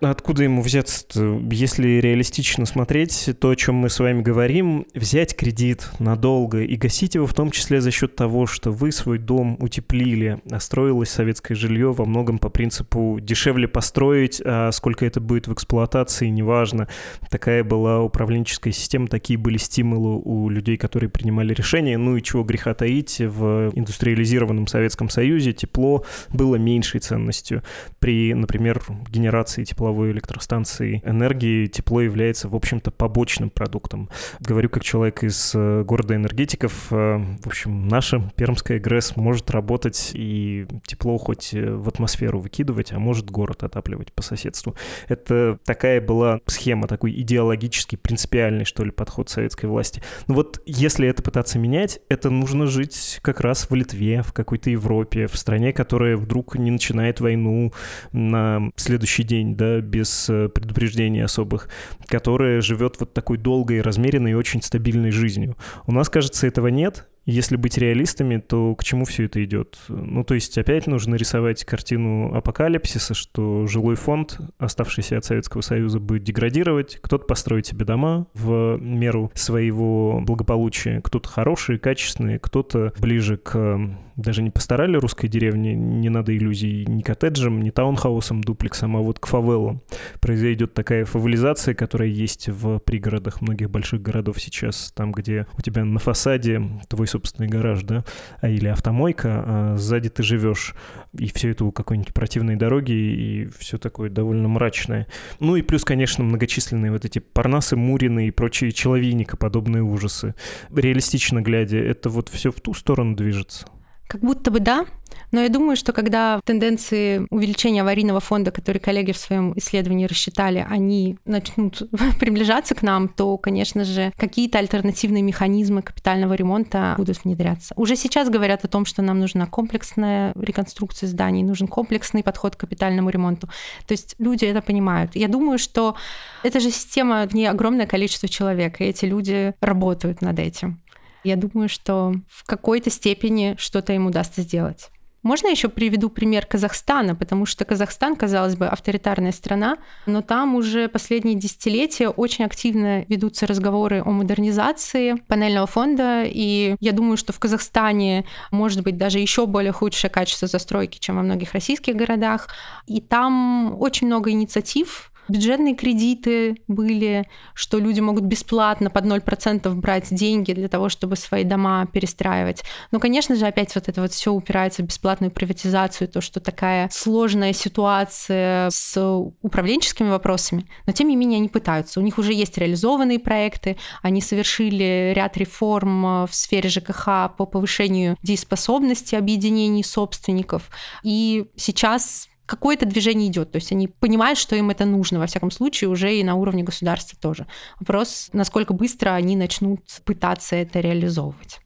[SPEAKER 1] Откуда ему взяться -то? Если реалистично смотреть, то, о чем мы с вами говорим, взять кредит надолго и гасить его в том числе за счет того, что вы свой дом утеплили, а строилось советское жилье во многом по принципу дешевле построить, а сколько это будет в эксплуатации, неважно. Такая была управленческая система, такие были стимулы у людей, которые принимали решения. Ну и чего греха таить, в индустриализированном Советском Союзе тепло было меньшей ценностью. При, например, генерации тепла тепловой электростанции энергии тепло является, в общем-то, побочным продуктом. Говорю как человек из э, города энергетиков. Э, в общем, наша пермская ГРЭС может работать и тепло хоть э, в атмосферу выкидывать, а может город отапливать по соседству. Это такая была схема, такой идеологический, принципиальный, что ли, подход советской власти. Но вот если это пытаться менять, это нужно жить как раз в Литве, в какой-то Европе, в стране, которая вдруг не начинает войну на следующий день, да, без э, предупреждений особых, которая живет вот такой долгой, размеренной и очень стабильной жизнью. У нас, кажется, этого нет, если быть реалистами, то к чему все это идет? Ну, то есть опять нужно рисовать картину апокалипсиса, что жилой фонд, оставшийся от Советского Союза, будет деградировать, кто-то построит себе дома в меру своего благополучия, кто-то хорошие, качественные, кто-то ближе к даже не постарали русской деревни, не надо иллюзий ни коттеджам, ни таунхаусам, дуплексам, а вот к фавелам. Произойдет такая фавелизация, которая есть в пригородах многих больших городов сейчас, там, где у тебя на фасаде твой собственный гараж, да, а или автомойка, а сзади ты живешь, и все это у какой-нибудь противной дороги, и все такое довольно мрачное. Ну и плюс, конечно, многочисленные вот эти парнасы, мурины и прочие человейникоподобные ужасы. Реалистично глядя, это вот все в ту сторону движется.
[SPEAKER 3] Как будто бы да, но я думаю, что когда тенденции увеличения аварийного фонда, которые коллеги в своем исследовании рассчитали, они начнут приближаться к нам, то, конечно же, какие-то альтернативные механизмы капитального ремонта будут внедряться. Уже сейчас говорят о том, что нам нужна комплексная реконструкция зданий, нужен комплексный подход к капитальному ремонту. То есть люди это понимают. Я думаю, что эта же система, в ней огромное количество человек, и эти люди работают над этим. Я думаю, что в какой-то степени что-то им удастся сделать. Можно еще приведу пример Казахстана, потому что Казахстан, казалось бы, авторитарная страна, но там уже последние десятилетия очень активно ведутся разговоры о модернизации панельного фонда, и я думаю, что в Казахстане может быть даже еще более худшее качество застройки, чем во многих российских городах, и там очень много инициатив, бюджетные кредиты были, что люди могут бесплатно под 0% брать деньги для того, чтобы свои дома перестраивать. Но, конечно же, опять вот это вот все упирается в бесплатную приватизацию, то, что такая сложная ситуация с управленческими вопросами, но тем не менее они пытаются. У них уже есть реализованные проекты, они совершили ряд реформ в сфере ЖКХ по повышению дееспособности объединений собственников. И сейчас какое-то движение идет. То есть они понимают, что им это нужно, во всяком случае, уже и на уровне государства тоже. Вопрос, насколько быстро они начнут пытаться это реализовывать.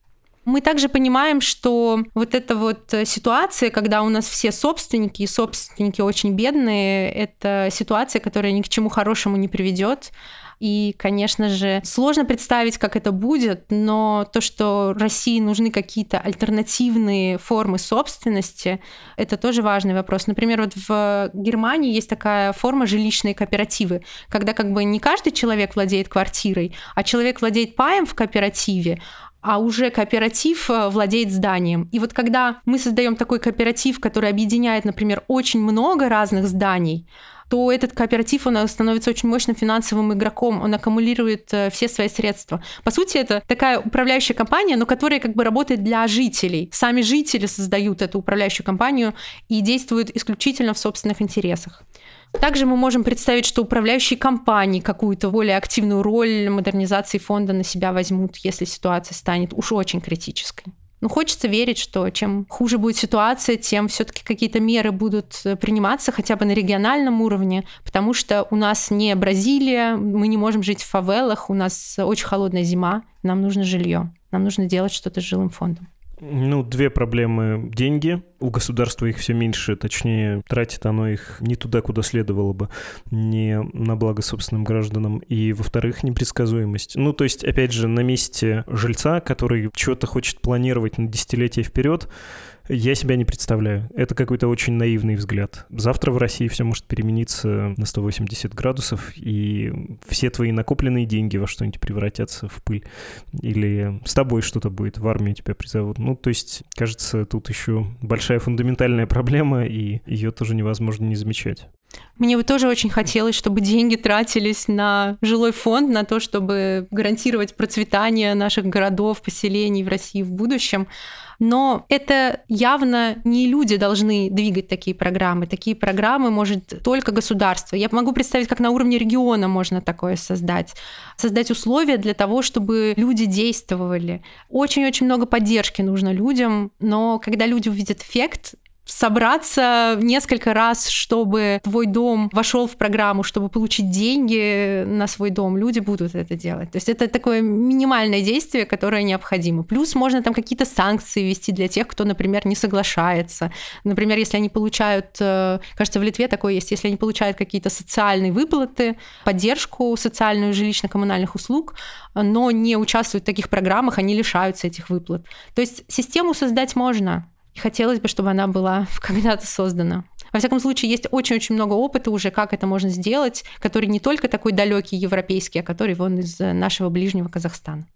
[SPEAKER 3] Мы также понимаем, что вот эта вот ситуация, когда у нас все собственники, и собственники очень бедные, это ситуация, которая ни к чему хорошему не приведет. И, конечно же, сложно представить, как это будет, но то, что России нужны какие-то альтернативные формы собственности, это тоже важный вопрос. Например, вот в Германии есть такая форма жилищные кооперативы, когда как бы не каждый человек владеет квартирой, а человек владеет паем в кооперативе, а уже кооператив э, владеет зданием. И вот когда мы создаем такой кооператив, который объединяет, например, очень много разных зданий, то этот кооператив, он становится очень мощным финансовым игроком, он аккумулирует э, все свои средства. По сути, это такая управляющая компания, но которая как бы работает для жителей. Сами жители создают эту управляющую компанию и действуют исключительно в собственных интересах. Также мы можем представить, что управляющие компании какую-то более активную роль модернизации фонда на себя возьмут, если ситуация станет уж очень критической. Ну, хочется верить, что чем хуже будет ситуация, тем все-таки какие-то меры будут э, приниматься хотя бы на региональном уровне, потому что у нас не Бразилия, мы не можем жить в фавелах, у нас очень холодная зима, нам нужно жилье, нам нужно делать что-то с жилым фондом.
[SPEAKER 1] Ну, две проблемы. Деньги. У государства их все меньше, точнее, тратит оно их не туда, куда следовало бы, не на благо собственным гражданам. И, во-вторых, непредсказуемость. Ну, то есть, опять же, на месте жильца, который чего-то хочет планировать на десятилетия вперед, Я себя не представляю. Это какой-то очень наивный взгляд. Завтра в России все может перемениться на 180 градусов, и все твои накопленные деньги во что-нибудь превратятся в пыль. Или с тобой что-то будет, в армию тебя призовут. Ну, то есть, кажется, тут еще большая фундаментальная проблема, и ее тоже невозможно не замечать.
[SPEAKER 3] Мне бы тоже очень хотелось, чтобы деньги тратились на жилой фонд, на то, чтобы гарантировать процветание наших городов, поселений в России в будущем. Но это явно не люди должны двигать такие программы. Такие программы может только государство. Я могу представить, как на уровне региона можно такое создать. Создать условия для того, чтобы люди действовали. Очень-очень много поддержки нужно людям, но когда люди увидят эффект, собраться несколько раз, чтобы твой дом вошел в программу, чтобы получить деньги на свой дом, люди будут это делать. То есть это такое минимальное действие, которое необходимо. Плюс можно там какие-то санкции вести для тех, кто, например, не соглашается. Например, если они получают, э, кажется, в Литве такое есть, если они получают какие-то социальные выплаты, поддержку социальную жилищно-коммунальных услуг, но не участвуют в таких программах, они лишаются этих выплат. То есть систему создать можно, и хотелось бы, чтобы она была когда-то создана. Во всяком случае, есть очень-очень много опыта уже, как это можно сделать, который не только такой далекий европейский, а который вон из нашего ближнего Казахстана.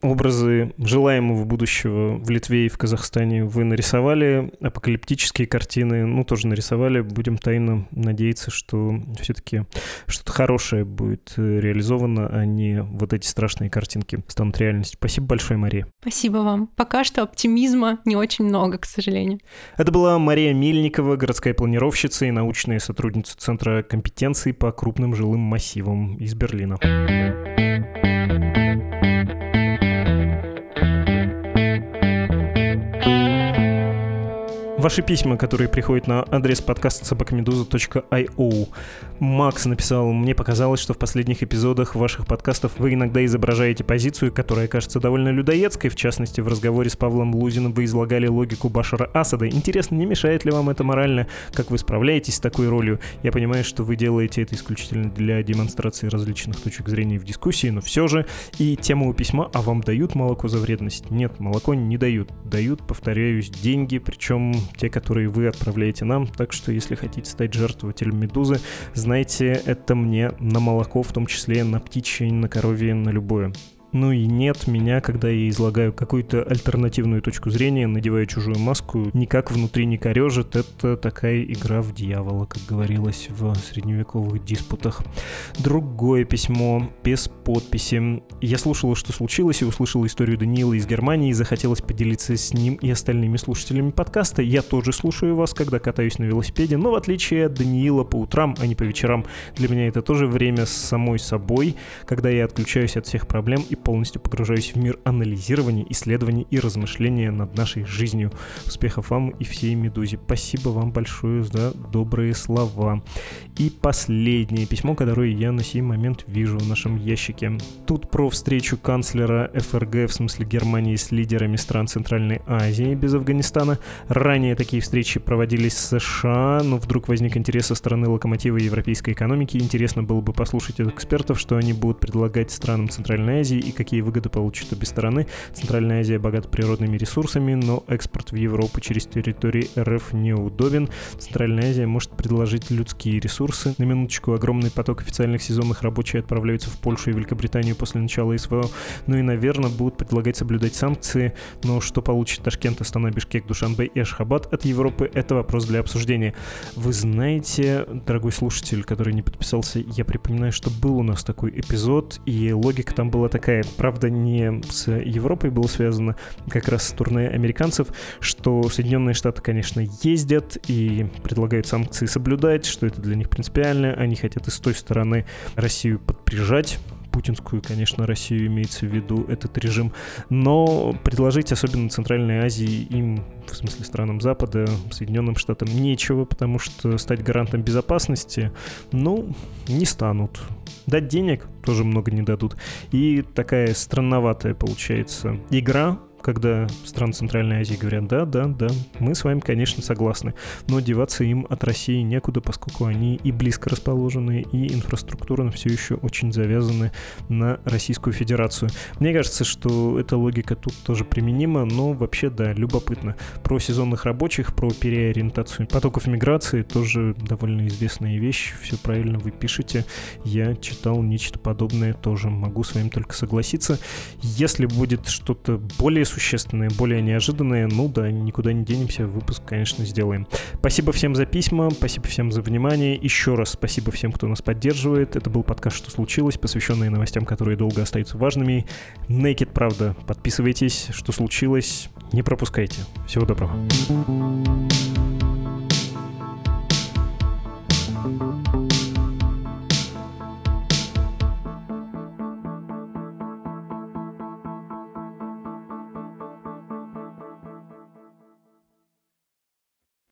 [SPEAKER 1] Образы желаемого будущего в Литве и в Казахстане вы нарисовали, апокалиптические картины, ну, тоже нарисовали. Будем тайно надеяться, что все-таки что-то хорошее будет э, реализовано, а не вот эти страшные картинки станут реальностью. Спасибо большое, Мария.
[SPEAKER 3] Спасибо вам. Пока что оптимизма не очень много, к сожалению.
[SPEAKER 1] Это была Мария Мельникова, городская планировщица и научная сотрудница Центра компетенции по крупным жилым массивам из Берлина. Ваши письма, которые приходят на адрес подкаста собакамедуза.io. Макс написал, мне показалось, что в последних эпизодах ваших подкастов вы иногда изображаете позицию, которая кажется довольно людоедской. В частности, в разговоре с Павлом Лузиным вы излагали логику Башара Асада. Интересно, не мешает ли вам это морально? Как вы справляетесь с такой ролью? Я понимаю, что вы делаете это исключительно для демонстрации различных точек зрения в дискуссии, но все же. И тема у письма «А вам дают молоко за вредность?» Нет, молоко не дают. Дают, повторяюсь, деньги, причем те, которые вы отправляете нам. Так что, если хотите стать жертвователем медузы, знайте, это мне на молоко, в том числе на птичье, на коровье, на любое. Ну и нет меня, когда я излагаю какую-то альтернативную точку зрения, надеваю чужую маску, никак внутри не корежит. Это такая игра в дьявола, как говорилось в средневековых диспутах. Другое письмо без подписи. Я слушала, что случилось, и услышала историю Даниила из Германии, и захотелось поделиться с ним и остальными слушателями подкаста. Я тоже слушаю вас, когда катаюсь на велосипеде, но в отличие от Даниила по утрам, а не по вечерам, для меня это тоже время с самой собой, когда я отключаюсь от всех проблем и полностью погружаюсь в мир анализирования, исследований и размышления над нашей жизнью. Успехов вам и всей «Медузе». Спасибо вам большое за добрые слова. И последнее письмо, которое я на сей момент вижу в нашем ящике. Тут про встречу канцлера ФРГ, в смысле Германии, с лидерами стран Центральной Азии без Афганистана. Ранее такие встречи проводились в США, но вдруг возник интерес со стороны локомотива европейской экономики. Интересно было бы послушать от экспертов, что они будут предлагать странам Центральной Азии и какие выгоды получат обе стороны. Центральная Азия богата природными ресурсами, но экспорт в Европу через территории РФ неудобен. Центральная Азия может предложить людские ресурсы. На минуточку огромный поток официальных сезонных рабочих отправляются в Польшу и Великобританию после начала СВО. Ну и, наверное, будут предлагать соблюдать санкции. Но что получит Ташкент, Астана, Бишкек, Душанбе и Ашхабад от Европы, это вопрос для обсуждения. Вы знаете, дорогой слушатель, который не подписался, я припоминаю, что был у нас такой эпизод, и логика там была такая правда, не с Европой было связано, как раз с турне американцев, что Соединенные Штаты, конечно, ездят и предлагают санкции соблюдать, что это для них принципиально. Они хотят и с той стороны Россию подприжать, путинскую, конечно, Россию имеется в виду этот режим, но предложить, особенно Центральной Азии, им, в смысле странам Запада, Соединенным Штатам, нечего, потому что стать гарантом безопасности, ну, не станут. Дать денег тоже много не дадут. И такая странноватая получается игра, когда страны Центральной Азии говорят, да, да, да, мы с вами, конечно, согласны, но деваться им от России некуда, поскольку они и близко расположены, и инфраструктурно все еще очень завязаны на Российскую Федерацию. Мне кажется, что эта логика тут тоже применима, но вообще, да, любопытно. Про сезонных рабочих, про переориентацию потоков миграции тоже довольно известная вещь. Все правильно вы пишете. Я читал нечто подобное тоже. Могу с вами только согласиться. Если будет что-то более существенное, более неожиданное, ну да, никуда не денемся, выпуск, конечно, сделаем. Спасибо всем за письма, спасибо всем за внимание. Еще раз спасибо всем, кто нас поддерживает. Это был подкаст «Что случилось?», посвященный новостям, которые долго остаются важными. Naked, правда. Подписывайтесь, что случилось, не пропускайте. Всего доброго.